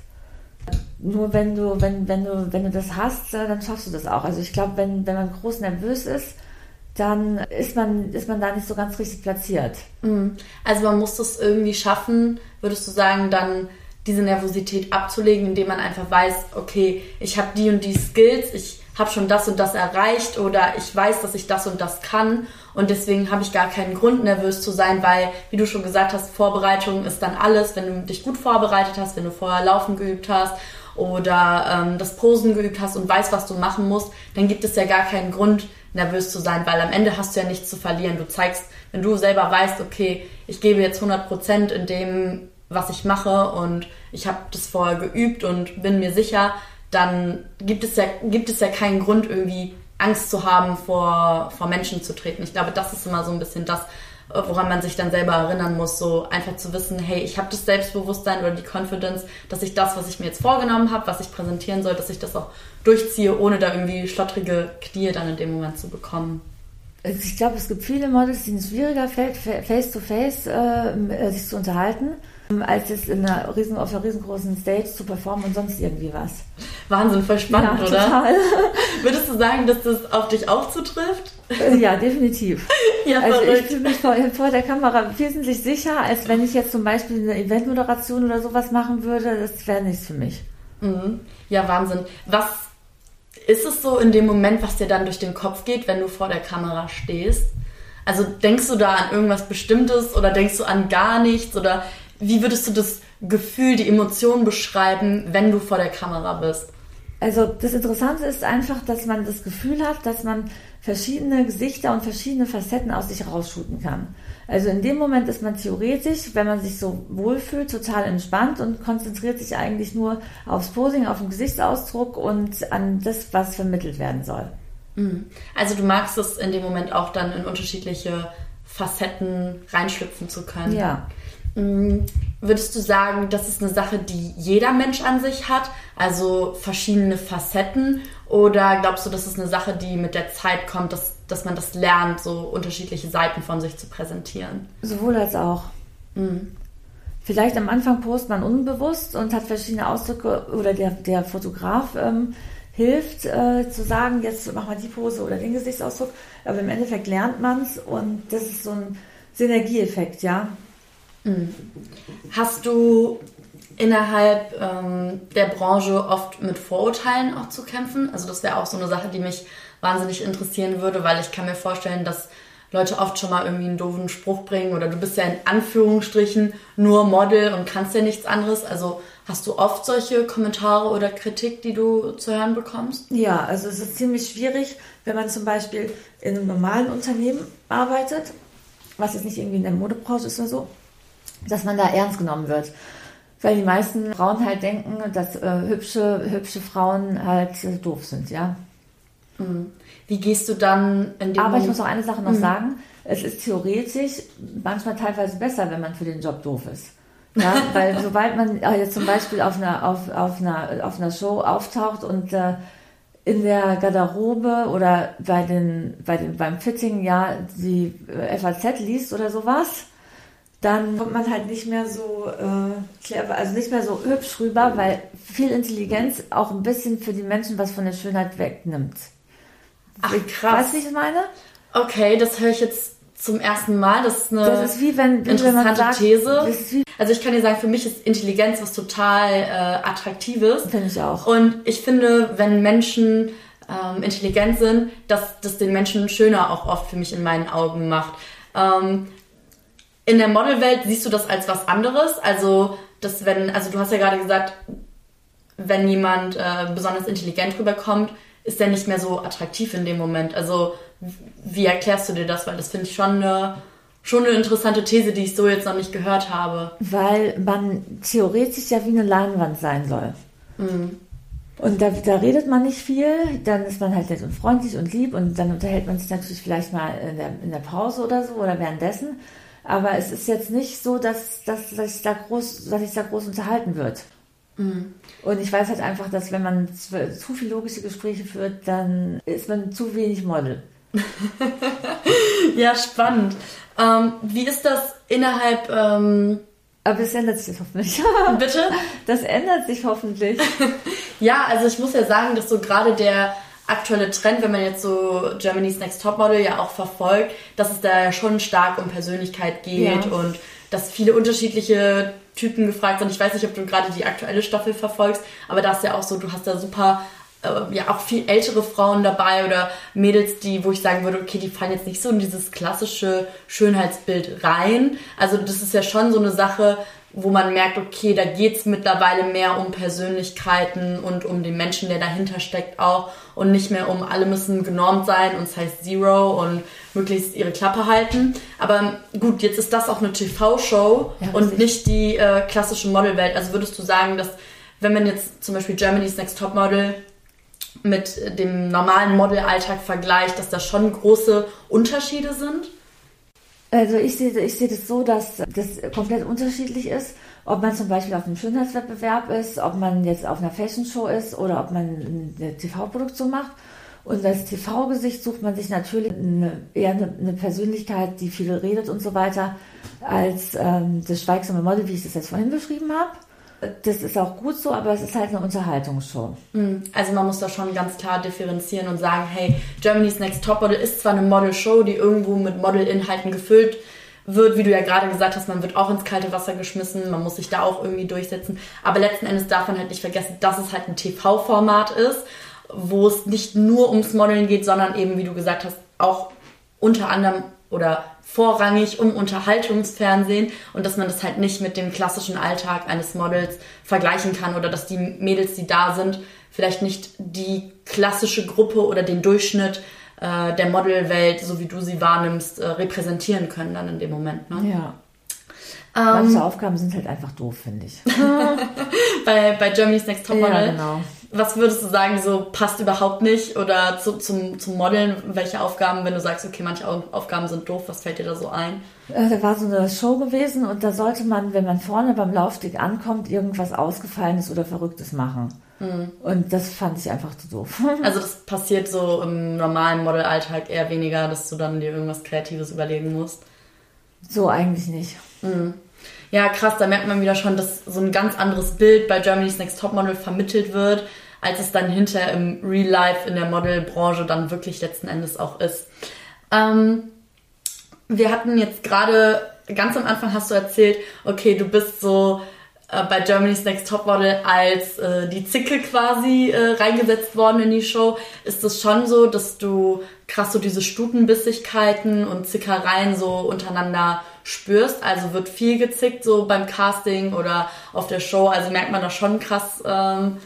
Nur wenn du, wenn, wenn du, wenn du das hast, äh, dann schaffst du das auch. Also ich glaube, wenn, wenn man groß nervös ist, dann ist man, ist man da nicht so ganz richtig platziert. Mhm. Also man muss das irgendwie schaffen, würdest du sagen, dann diese Nervosität abzulegen, indem man einfach weiß, okay, ich habe die und die Skills, ich habe schon das und das erreicht oder ich weiß, dass ich das und das kann und deswegen habe ich gar keinen Grund nervös zu sein, weil, wie du schon gesagt hast, Vorbereitung ist dann alles, wenn du dich gut vorbereitet hast, wenn du vorher Laufen geübt hast oder ähm, das Posen geübt hast und weißt, was du machen musst, dann gibt es ja gar keinen Grund nervös zu sein, weil am Ende hast du ja nichts zu verlieren. Du zeigst, wenn du selber weißt, okay, ich gebe jetzt 100 Prozent in dem, was ich mache und ich habe das vorher geübt und bin mir sicher, dann gibt es ja, gibt es ja keinen Grund, irgendwie Angst zu haben, vor, vor Menschen zu treten. Ich glaube, das ist immer so ein bisschen das, woran man sich dann selber erinnern muss, so einfach zu wissen, hey, ich habe das Selbstbewusstsein oder die Confidence, dass ich das, was ich mir jetzt vorgenommen habe, was ich präsentieren soll, dass ich das auch durchziehe, ohne da irgendwie schlottrige Knie dann in dem Moment zu bekommen. Also ich glaube, es gibt viele Models, denen es schwieriger fällt, face-to-face -face, äh, sich zu unterhalten als es in einer riesen, auf einer riesengroßen Stage zu performen und sonst irgendwie was. Wahnsinn, voll spannend, ja, oder? Total. Würdest du sagen, dass das auf dich auch zutrifft? Äh, ja, definitiv. ja, also verrückt. ich fühle mich vor, vor, der Kamera wesentlich sicher, als wenn ich jetzt zum Beispiel eine Eventmoderation oder sowas machen würde. Das wäre nichts für mich. Mhm. Ja, Wahnsinn. Was ist es so in dem Moment, was dir dann durch den Kopf geht, wenn du vor der Kamera stehst? Also denkst du da an irgendwas Bestimmtes oder denkst du an gar nichts oder wie würdest du das Gefühl, die Emotion beschreiben, wenn du vor der Kamera bist? Also das Interessante ist einfach, dass man das Gefühl hat, dass man verschiedene Gesichter und verschiedene Facetten aus sich rausschuten kann. Also in dem Moment ist man theoretisch, wenn man sich so wohlfühlt, total entspannt und konzentriert sich eigentlich nur aufs Posing, auf den Gesichtsausdruck und an das, was vermittelt werden soll. Mhm. Also du magst es in dem Moment auch dann in unterschiedliche Facetten reinschlüpfen zu können. Ja. Mm, würdest du sagen, das ist eine Sache, die jeder Mensch an sich hat, also verschiedene Facetten? Oder glaubst du, das ist eine Sache, die mit der Zeit kommt, dass, dass man das lernt, so unterschiedliche Seiten von sich zu präsentieren? Sowohl als auch. Mhm. Vielleicht am Anfang postet man unbewusst und hat verschiedene Ausdrücke oder der, der Fotograf ähm, hilft äh, zu sagen, jetzt mach mal die Pose oder den Gesichtsausdruck. Aber im Endeffekt lernt man es und das ist so ein Synergieeffekt, ja. Mhm. Hast du innerhalb ähm, der Branche oft mit Vorurteilen auch zu kämpfen? Also das wäre auch so eine Sache, die mich wahnsinnig interessieren würde, weil ich kann mir vorstellen, dass Leute oft schon mal irgendwie einen doofen Spruch bringen oder du bist ja in Anführungsstrichen nur Model und kannst ja nichts anderes. Also hast du oft solche Kommentare oder Kritik, die du zu hören bekommst? Ja, also es ist ziemlich schwierig, wenn man zum Beispiel in einem normalen Unternehmen arbeitet, was jetzt nicht irgendwie in der Modebranche ist oder so, dass man da ernst genommen wird. Weil die meisten Frauen halt denken, dass äh, hübsche, hübsche Frauen halt äh, doof sind, ja. Mhm. Wie gehst du dann in dem Aber ich muss noch eine Sache noch mhm. sagen. Es ist theoretisch manchmal teilweise besser, wenn man für den Job doof ist. Ja, weil sobald man äh, jetzt zum Beispiel auf einer, auf, auf einer, auf einer Show auftaucht und äh, in der Garderobe oder bei den, bei den, beim Fitting ja die äh, FAZ liest oder sowas, dann kommt man halt nicht mehr so äh, clever, also nicht mehr so hübsch rüber, weil viel Intelligenz auch ein bisschen für die Menschen was von der Schönheit wegnimmt. Ach, krass. Weißt du, wie ich meine? Okay, das höre ich jetzt zum ersten Mal. Das ist eine das ist wie wenn, interessante wenn sagt, These. also ich kann dir sagen, für mich ist Intelligenz was total äh, Attraktives. Finde ich auch. Und ich finde, wenn Menschen ähm, intelligent sind, dass das den Menschen schöner auch oft für mich in meinen Augen macht. Ähm, in der Modelwelt siehst du das als was anderes? Also, dass wenn, also du hast ja gerade gesagt, wenn jemand äh, besonders intelligent rüberkommt, ist der nicht mehr so attraktiv in dem Moment. Also, wie erklärst du dir das? Weil das finde ich schon eine, schon eine interessante These, die ich so jetzt noch nicht gehört habe. Weil man theoretisch ja wie eine Leinwand sein soll. Mhm. Und da, da redet man nicht viel, dann ist man halt nett und freundlich und lieb und dann unterhält man sich natürlich vielleicht mal in der, in der Pause oder so oder währenddessen. Aber es ist jetzt nicht so, dass, dass, dass, sich, da groß, dass sich da groß unterhalten wird. Mhm. Und ich weiß halt einfach, dass wenn man zu, zu viel logische Gespräche führt, dann ist man zu wenig Model. ja, spannend. Ähm, wie ist das innerhalb ähm, aber es ändert sich hoffentlich. Bitte? Das ändert sich hoffentlich. ja, also ich muss ja sagen, dass so gerade der aktuelle Trend, wenn man jetzt so Germany's Next Topmodel ja auch verfolgt, dass es da ja schon stark um Persönlichkeit geht ja. und dass viele unterschiedliche Typen gefragt sind. Ich weiß nicht, ob du gerade die aktuelle Staffel verfolgst, aber da ist ja auch so, du hast da super äh, ja auch viel ältere Frauen dabei oder Mädels, die, wo ich sagen würde, okay, die fallen jetzt nicht so in dieses klassische Schönheitsbild rein. Also das ist ja schon so eine Sache, wo man merkt, okay, da geht's mittlerweile mehr um Persönlichkeiten und um den Menschen, der dahinter steckt auch und nicht mehr um alle müssen genormt sein und es heißt Zero und möglichst ihre Klappe halten. Aber gut, jetzt ist das auch eine TV-Show ja, und nicht die äh, klassische Modelwelt. Also würdest du sagen, dass wenn man jetzt zum Beispiel Germany's Next Top Model mit dem normalen Modelalltag vergleicht, dass da schon große Unterschiede sind? Also ich sehe, ich sehe das so, dass das komplett unterschiedlich ist, ob man zum Beispiel auf einem Schönheitswettbewerb ist, ob man jetzt auf einer Fashion Show ist oder ob man eine TV-Produktion macht. Und als TV-Gesicht sucht man sich natürlich eine, eher eine, eine, Persönlichkeit, die viel redet und so weiter, als ähm, das schweigsame Model, wie ich das jetzt vorhin beschrieben habe. Das ist auch gut so, aber es ist halt eine Unterhaltungsshow. Mhm. Also man muss da schon ganz klar differenzieren und sagen, hey, Germany's Next Topmodel ist zwar eine Model-Show, die irgendwo mit Model-Inhalten gefüllt wird, wie du ja gerade gesagt hast, man wird auch ins kalte Wasser geschmissen, man muss sich da auch irgendwie durchsetzen. Aber letzten Endes darf man halt nicht vergessen, dass es halt ein TV-Format ist, wo es nicht nur ums Modeln geht, sondern eben, wie du gesagt hast, auch unter anderem oder vorrangig um Unterhaltungsfernsehen und dass man das halt nicht mit dem klassischen Alltag eines Models vergleichen kann oder dass die Mädels, die da sind, vielleicht nicht die klassische Gruppe oder den Durchschnitt äh, der Modelwelt, so wie du sie wahrnimmst, äh, repräsentieren können dann in dem Moment. Ne? Ja. Manche ähm, Aufgaben sind halt einfach doof, finde ich. bei, bei Germany's Next Top Model. Ja, genau was würdest du sagen, so passt überhaupt nicht? Oder zu, zum, zum Modeln, welche Aufgaben, wenn du sagst, okay, manche Aufgaben sind doof, was fällt dir da so ein? Äh, da war so eine Show gewesen und da sollte man, wenn man vorne beim Laufsteg ankommt, irgendwas Ausgefallenes oder Verrücktes machen. Mhm. Und das fand ich einfach zu doof. Also das passiert so im normalen Modelalltag eher weniger, dass du dann dir irgendwas Kreatives überlegen musst? So eigentlich nicht. Mhm. Ja, krass, da merkt man wieder schon, dass so ein ganz anderes Bild bei Germany's Next Topmodel vermittelt wird als es dann hinterher im Real Life in der Modelbranche dann wirklich letzten Endes auch ist. Ähm, wir hatten jetzt gerade, ganz am Anfang hast du erzählt, okay, du bist so äh, bei Germany's Next Topmodel als äh, die Zicke quasi äh, reingesetzt worden in die Show. Ist es schon so, dass du krass so diese Stutenbissigkeiten und Zickereien so untereinander spürst? Also wird viel gezickt so beim Casting oder auf der Show? Also merkt man da schon krass ähm,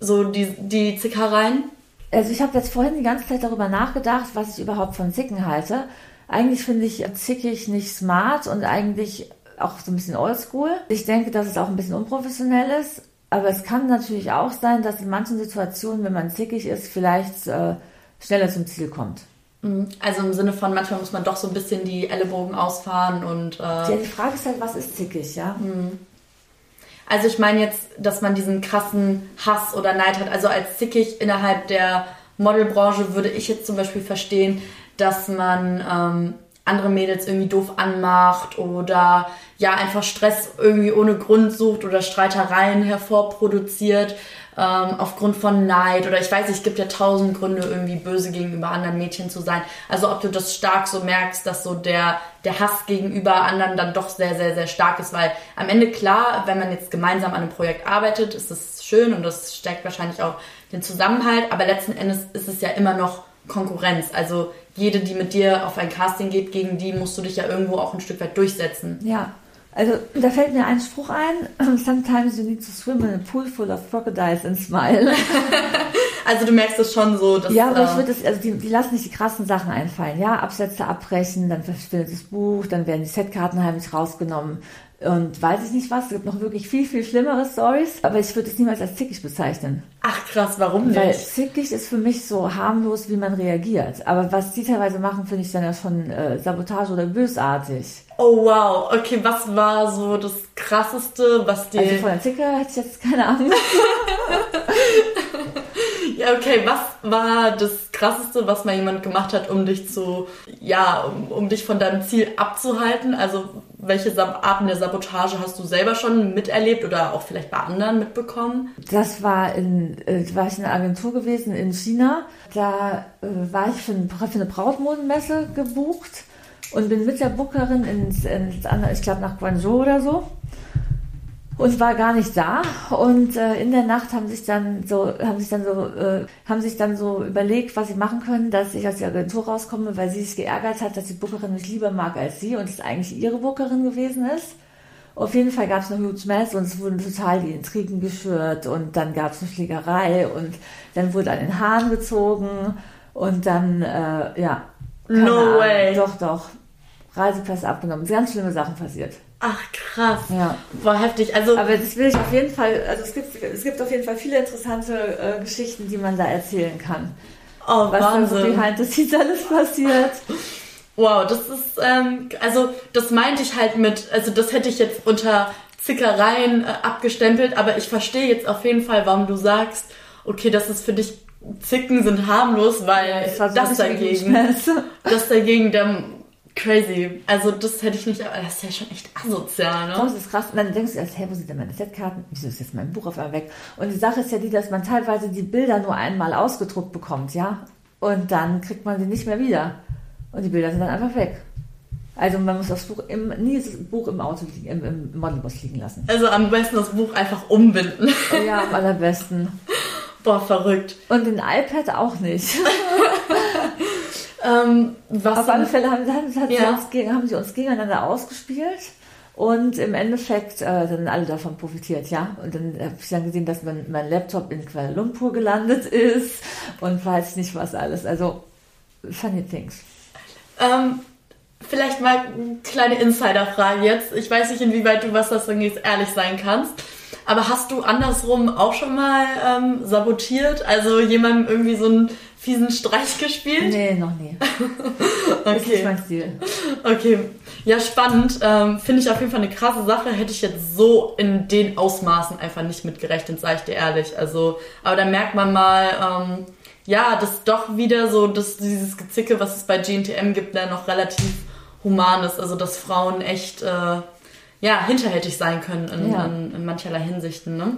so die, die Zickereien? Also ich habe jetzt vorhin die ganze Zeit darüber nachgedacht, was ich überhaupt von Zicken halte. Eigentlich finde ich zickig nicht smart und eigentlich auch so ein bisschen oldschool. Ich denke, dass es auch ein bisschen unprofessionell ist. Aber es kann natürlich auch sein, dass in manchen Situationen, wenn man zickig ist, vielleicht äh, schneller zum Ziel kommt. Also im Sinne von, manchmal muss man doch so ein bisschen die Ellenbogen ausfahren und. Äh ja, die Frage ist halt, was ist zickig, ja? Mhm. Also ich meine jetzt, dass man diesen krassen Hass oder Neid hat. Also als zickig innerhalb der Modelbranche würde ich jetzt zum Beispiel verstehen, dass man ähm, andere Mädels irgendwie doof anmacht oder ja einfach Stress irgendwie ohne Grund sucht oder Streitereien hervorproduziert ähm, aufgrund von Neid oder ich weiß, es gibt ja tausend Gründe irgendwie böse gegenüber anderen Mädchen zu sein. Also ob du das stark so merkst, dass so der der Hass gegenüber anderen dann doch sehr sehr sehr stark ist, weil am Ende klar, wenn man jetzt gemeinsam an einem Projekt arbeitet, ist es schön und das stärkt wahrscheinlich auch den Zusammenhalt, aber letzten Endes ist es ja immer noch Konkurrenz. Also jede, die mit dir auf ein Casting geht, gegen die musst du dich ja irgendwo auch ein Stück weit durchsetzen. Ja, also da fällt mir ein Spruch ein. Sometimes you need to swim in a pool full of crocodiles and smile. also du merkst es schon so. Dass, ja, aber ich äh, würde es, also die, die lassen nicht die krassen Sachen einfallen. Ja, Absätze abbrechen, dann verschwindet das Buch, dann werden die Setkarten heimlich rausgenommen und weiß ich nicht was. Es gibt noch wirklich viel, viel schlimmere Stories, aber ich würde es niemals als zickig bezeichnen. Ach krass, warum nicht? Weil zickig ist für mich so harmlos, wie man reagiert. Aber was die teilweise machen, finde ich dann ja schon äh, Sabotage oder bösartig. Oh wow, okay, was war so das krasseste, was dir... Also von der Zicker hätte ich jetzt keine Ahnung. ja, okay, was war das krasseste, was mal jemand gemacht hat, um dich zu, ja, um, um dich von deinem Ziel abzuhalten? Also welche Arten der Sabotage hast du selber schon miterlebt oder auch vielleicht bei anderen mitbekommen? Das war in, äh, war ich in einer Agentur gewesen in China. Da äh, war ich für, ein, für eine Brautmodenmesse gebucht und bin mit der Bookerin ins, ins ich glaube nach Guangzhou oder so und war gar nicht da und äh, in der Nacht haben sich dann so haben sich dann so äh, haben sich dann so überlegt was sie machen können dass ich aus der Agentur rauskomme weil sie sich geärgert hat dass die Bookerin mich lieber mag als sie und es eigentlich ihre Bookerin gewesen ist auf jeden Fall gab es eine Huge Mess und es wurden total die Intrigen geschürt und dann gab es eine Schlägerei und dann wurde an den Haaren gezogen und dann äh, ja no Ahnung. way doch doch Reisepässe abgenommen. Ganz schlimme Sachen passiert. Ach krass. Ja. War heftig. Also Aber das will ich auf jeden Fall, also es gibt, es gibt auf jeden Fall viele interessante äh, Geschichten, die man da erzählen kann. Oh, Was Wahnsinn. dann so behind the scenes alles passiert. Wow, das ist, ähm, also das meinte ich halt mit, also das hätte ich jetzt unter Zickereien äh, abgestempelt, aber ich verstehe jetzt auf jeden Fall, warum du sagst, okay, das ist für dich Zicken sind harmlos, weil ja, das, das dagegen, das dagegen der Crazy. Also das hätte ich nicht, aber das ist ja schon echt asozial, ne? Das ist krass. Und dann denkst du erst, hey, wo sind denn meine Setkarten? Wieso ist jetzt mein Buch auf einmal weg? Und die Sache ist ja die, dass man teilweise die Bilder nur einmal ausgedruckt bekommt, ja? Und dann kriegt man sie nicht mehr wieder. Und die Bilder sind dann einfach weg. Also man muss das Buch im, nie das Buch im Auto liegen, im, im Modelbus liegen lassen. Also am besten das Buch einfach umbinden. Ja, am allerbesten. Boah, verrückt. Und den iPad auch nicht. Ähm, was Auf alle Fälle haben, haben, ja. uns, haben, sie uns gegeneinander ausgespielt. Und im Endeffekt äh, dann alle davon profitiert, ja. Und dann habe ich dann gesehen, dass mein, mein Laptop in Kuala Lumpur gelandet ist und weiß nicht was alles. Also funny things. Ähm, vielleicht mal eine kleine Insider-Frage jetzt. Ich weiß nicht, inwieweit du was das angeht, ehrlich sein kannst. Aber hast du andersrum auch schon mal ähm, sabotiert? Also jemandem irgendwie so ein fiesen Streich gespielt? Nee, noch nie. okay. Das ist nicht mein Stil. Okay. Ja, spannend. Ähm, Finde ich auf jeden Fall eine krasse Sache. Hätte ich jetzt so in den Ausmaßen einfach nicht mitgerechnet, sage ich dir ehrlich. Also, aber da merkt man mal, ähm, ja, dass doch wieder so, dass dieses Gezicke, was es bei GNTM gibt, da noch relativ human ist. Also, dass Frauen echt, äh, ja, hinterhältig sein können in, ja. in, in mancherlei Hinsichten, ne?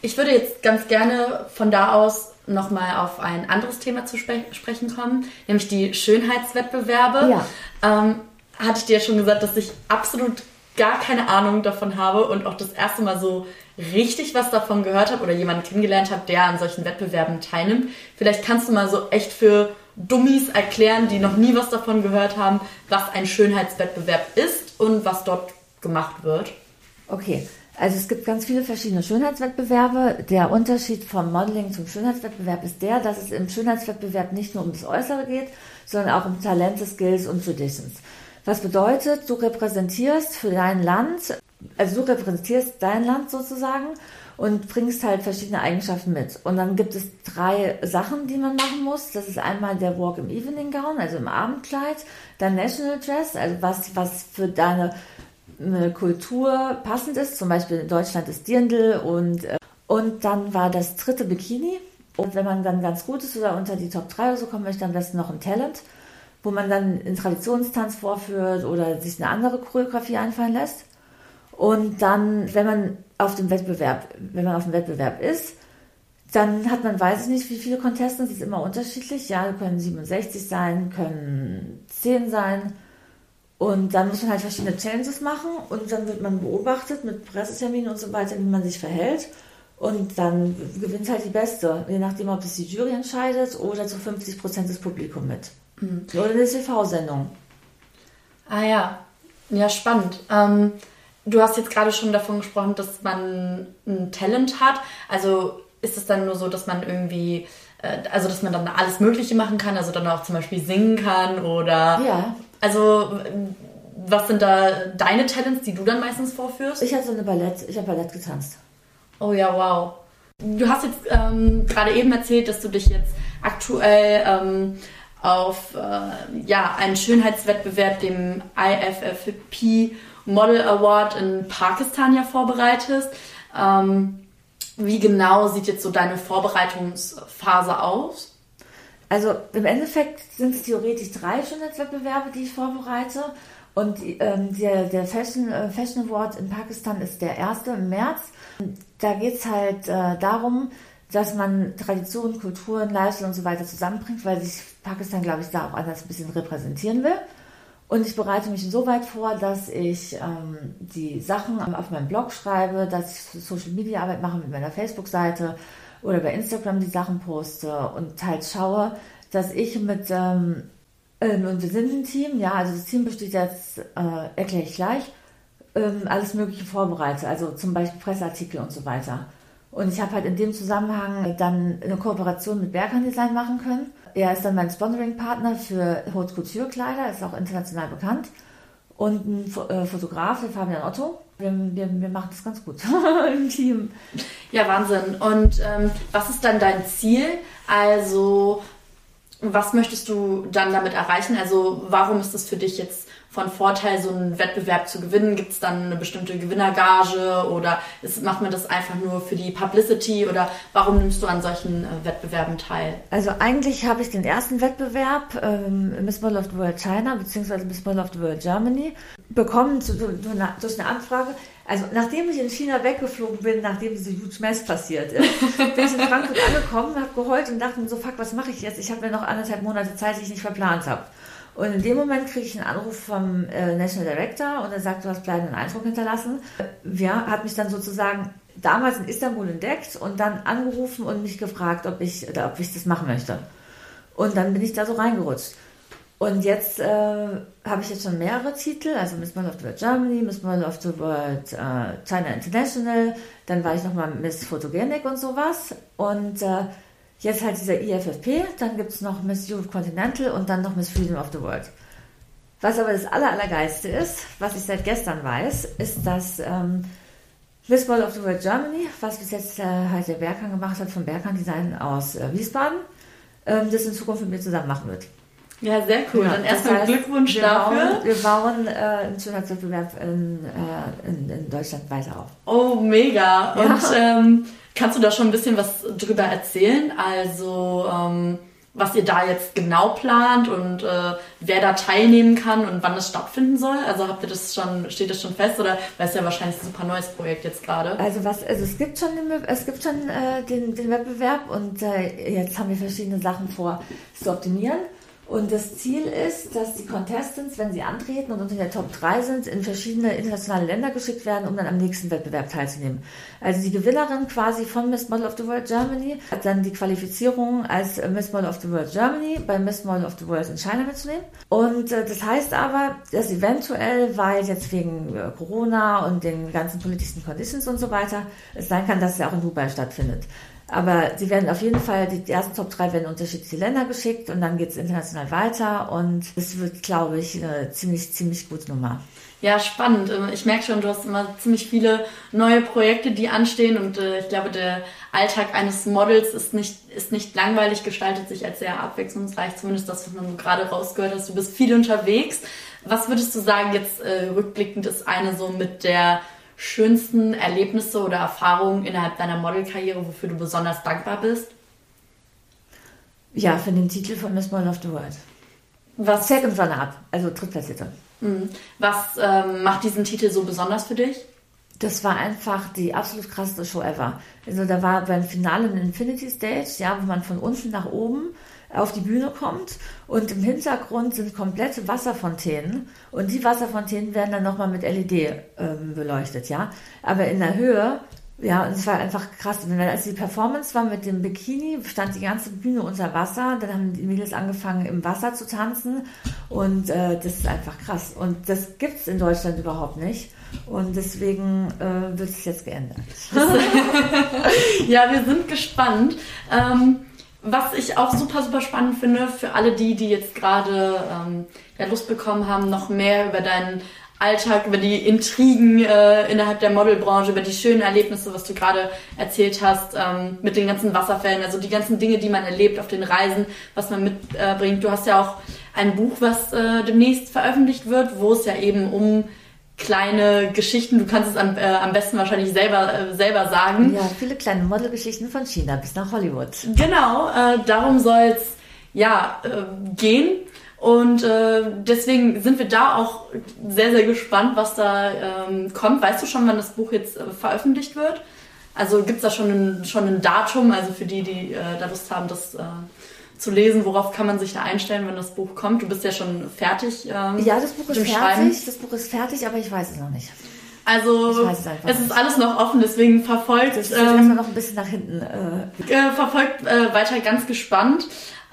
Ich würde jetzt ganz gerne von da aus nochmal auf ein anderes Thema zu spre sprechen kommen, nämlich die Schönheitswettbewerbe. Ja. Ähm, hatte ich dir ja schon gesagt, dass ich absolut gar keine Ahnung davon habe und auch das erste Mal so richtig was davon gehört habe oder jemanden kennengelernt habe, der an solchen Wettbewerben teilnimmt. Vielleicht kannst du mal so echt für Dummies erklären, die noch nie was davon gehört haben, was ein Schönheitswettbewerb ist und was dort gemacht wird. Okay, also es gibt ganz viele verschiedene Schönheitswettbewerbe. Der Unterschied vom Modeling zum Schönheitswettbewerb ist der, dass es im Schönheitswettbewerb nicht nur um das Äußere geht, sondern auch um Talente, Skills und Traditions. Was bedeutet, du repräsentierst für dein Land, also du repräsentierst dein Land sozusagen und bringst halt verschiedene Eigenschaften mit. Und dann gibt es drei Sachen, die man machen muss. Das ist einmal der Walk im Evening Gown, also im Abendkleid, dann National Dress, also was, was für deine eine Kultur passend ist. Zum Beispiel in Deutschland ist Dirndl und, äh, und dann war das dritte Bikini. Und wenn man dann ganz gut ist oder unter die Top 3 oder so kommen möchte, am besten noch ein Talent, wo man dann einen Traditionstanz vorführt oder sich eine andere Choreografie einfallen lässt. Und dann, wenn man auf dem Wettbewerb, wenn man auf dem Wettbewerb ist, dann hat man, weiß ich nicht, wie viele Contestants, das ist immer unterschiedlich. Ja, können 67 sein, können 10 sein. Und dann muss man halt verschiedene Challenges machen und dann wird man beobachtet mit Presseterminen und so weiter, wie man sich verhält. Und dann gewinnt halt die Beste, je nachdem, ob das die Jury entscheidet oder zu 50 Prozent das Publikum mit. Mhm. Oder eine TV-Sendung. Ah ja, ja, spannend. Ähm, du hast jetzt gerade schon davon gesprochen, dass man ein Talent hat. Also ist es dann nur so, dass man irgendwie, äh, also dass man dann alles Mögliche machen kann, also dann auch zum Beispiel singen kann oder. Ja. Also was sind da deine Talents, die du dann meistens vorführst? Ich hatte so eine Ballett, ich habe Ballett getanzt. Oh ja, wow. Du hast jetzt ähm, gerade eben erzählt, dass du dich jetzt aktuell ähm, auf äh, ja, einen Schönheitswettbewerb, dem IFFP Model Award in Pakistan ja vorbereitest. Ähm, wie genau sieht jetzt so deine Vorbereitungsphase aus? Also im Endeffekt sind es theoretisch drei Schönheitswettbewerbe, die ich vorbereite. Und ähm, der, der Fashion, äh, Fashion Award in Pakistan ist der erste im März. Da geht es halt äh, darum, dass man Tradition, Kulturen, Lifestyle und so weiter zusammenbringt, weil sich Pakistan, glaube ich, da auch anders ein bisschen repräsentieren will. Und ich bereite mich insoweit vor, dass ich ähm, die Sachen auf meinem Blog schreibe, dass ich Social Media Arbeit mache mit meiner Facebook-Seite oder bei Instagram die Sachen poste und halt schaue, dass ich mit, ähm, äh, und wir sind ein Team, ja, also das Team besteht jetzt, äh, erkläre ich gleich, ähm, alles Mögliche vorbereite, also zum Beispiel Presseartikel und so weiter. Und ich habe halt in dem Zusammenhang dann eine Kooperation mit Berghahn Design machen können er ist dann mein Sponsoring-Partner für Haute Couture-Kleider, ist auch international bekannt. Und ein äh, Fotograf, der Fabian Otto. Wir, wir, wir machen das ganz gut im Team. Ja, Wahnsinn. Und ähm, was ist dann dein Ziel? Also, was möchtest du dann damit erreichen? Also, warum ist es für dich jetzt von Vorteil, so einen Wettbewerb zu gewinnen? Gibt es dann eine bestimmte Gewinnergage oder ist, macht man das einfach nur für die Publicity oder warum nimmst du an solchen äh, Wettbewerben teil? Also eigentlich habe ich den ersten Wettbewerb, ähm, Miss Model of the World China bzw. Miss Model of the World Germany, bekommen durch eine Anfrage. Also nachdem ich in China weggeflogen bin, nachdem diese Huge Mess passiert ist, bin ich in Frankfurt angekommen, habe geheult und dachte mir so, fuck, was mache ich jetzt? Ich habe mir noch anderthalb Monate Zeit, die ich nicht verplant habe. Und in dem Moment kriege ich einen Anruf vom äh, National Director und er sagt, du hast bleibenden Eindruck hinterlassen. Ja, hat mich dann sozusagen damals in Istanbul entdeckt und dann angerufen und mich gefragt, ob ich, ob ich das machen möchte. Und dann bin ich da so reingerutscht. Und jetzt äh, habe ich jetzt schon mehrere Titel, also Miss Model of the World Germany, Miss Model of the World äh, China International, dann war ich nochmal Miss Photogenic und sowas. Und äh, Jetzt halt dieser IFFP, dann gibt es noch Miss Europe Continental und dann noch Miss Freedom of the World. Was aber das aller, allergeilste ist, was ich seit gestern weiß, ist, dass ähm, Miss Ball of the World Germany, was bis jetzt äh, halt der Berghahn gemacht hat, von Berghahn Design aus äh, Wiesbaden, ähm, das in Zukunft mit mir zusammen machen wird. Ja, sehr cool. Ja, Dann erstmal Glückwunsch wir dafür. Bauen, wir bauen äh, einen Schönheitswettbewerb in, äh, in, in, Deutschland weiter auf. Oh, mega. Ja. Und ähm, Kannst du da schon ein bisschen was drüber erzählen? Also, ähm, was ihr da jetzt genau plant und äh, wer da teilnehmen kann und wann das stattfinden soll? Also habt ihr das schon, steht das schon fest oder weil es ja wahrscheinlich ein super neues Projekt jetzt gerade? Also was, also es gibt schon, den, es gibt schon äh, den, den Wettbewerb und äh, jetzt haben wir verschiedene Sachen vor zu optimieren. Und das Ziel ist, dass die Contestants, wenn sie antreten und unter der Top 3 sind, in verschiedene internationale Länder geschickt werden, um dann am nächsten Wettbewerb teilzunehmen. Also die Gewinnerin quasi von Miss Model of the World Germany hat dann die Qualifizierung als Miss Model of the World Germany bei Miss Model of the World in China mitzunehmen. Und äh, das heißt aber, dass eventuell, weil jetzt wegen äh, Corona und den ganzen politischen Conditions und so weiter, es sein kann, dass es auch in Dubai stattfindet. Aber sie werden auf jeden Fall, die ersten Top 3 werden unterschiedliche Länder geschickt und dann geht es international weiter und es wird, glaube ich, eine ziemlich, ziemlich gute Nummer. Ja, spannend. Ähm, ich merke schon, du hast immer ziemlich viele neue Projekte, die anstehen und äh, ich glaube, der Alltag eines Models ist nicht, ist nicht langweilig, gestaltet sich als sehr abwechslungsreich, zumindest das, was man gerade rausgehört hast. Du bist viel unterwegs. Was würdest du sagen, jetzt äh, rückblickend ist eine so mit der schönsten Erlebnisse oder Erfahrungen innerhalb deiner Modelkarriere, wofür du besonders dankbar bist? Ja, für den Titel von Miss Model of the World. Was? Second Runner-Up, also Drittplatzierte. Mhm. Was ähm, macht diesen Titel so besonders für dich? Das war einfach die absolut krasseste Show ever. Also da war beim Finale ein Infinity Stage, ja, wo man von unten nach oben auf die Bühne kommt und im Hintergrund sind komplette Wasserfontänen und die Wasserfontänen werden dann nochmal mit LED ähm, beleuchtet, ja. Aber in der Höhe ja, und es war einfach krass. Als die Performance war mit dem Bikini, stand die ganze Bühne unter Wasser. Dann haben die Mädels angefangen, im Wasser zu tanzen. Und äh, das ist einfach krass. Und das gibt es in Deutschland überhaupt nicht. Und deswegen äh, wird es jetzt geändert. ja, wir sind gespannt. Ähm, was ich auch super, super spannend finde für alle die, die jetzt gerade ähm, ja, Lust bekommen haben, noch mehr über deinen Alltag, über die Intrigen äh, innerhalb der Modelbranche, über die schönen Erlebnisse, was du gerade erzählt hast, ähm, mit den ganzen Wasserfällen, also die ganzen Dinge, die man erlebt auf den Reisen, was man mitbringt. Äh, du hast ja auch ein Buch, was äh, demnächst veröffentlicht wird, wo es ja eben um kleine Geschichten, du kannst es am, äh, am besten wahrscheinlich selber, äh, selber sagen. Ja, viele kleine Modelgeschichten von China bis nach Hollywood. Genau, äh, darum soll es ja, äh, gehen. Und äh, deswegen sind wir da auch sehr, sehr gespannt, was da ähm, kommt. Weißt du schon, wann das Buch jetzt äh, veröffentlicht wird? Also gibt es da schon ein, schon ein Datum, also für die, die da Lust haben, das zu lesen, worauf kann man sich da einstellen, wenn das Buch kommt? Du bist ja schon fertig. Ähm, ja, das Buch ist fertig, das Buch ist fertig, aber ich weiß es noch nicht. Also es, es ist alles noch offen, deswegen verfolgt. Das ist ähm, noch ein bisschen nach hinten. Äh. äh verfolgt äh, weiter ganz gespannt.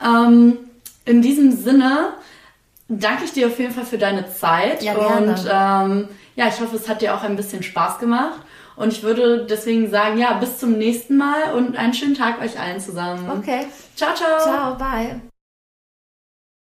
Ähm, in diesem Sinne danke ich dir auf jeden Fall für deine Zeit. Ja, gerne. Und ähm, ja, ich hoffe, es hat dir auch ein bisschen Spaß gemacht. Und ich würde deswegen sagen, ja, bis zum nächsten Mal und einen schönen Tag euch allen zusammen. Okay. Ciao, ciao. Ciao, bye.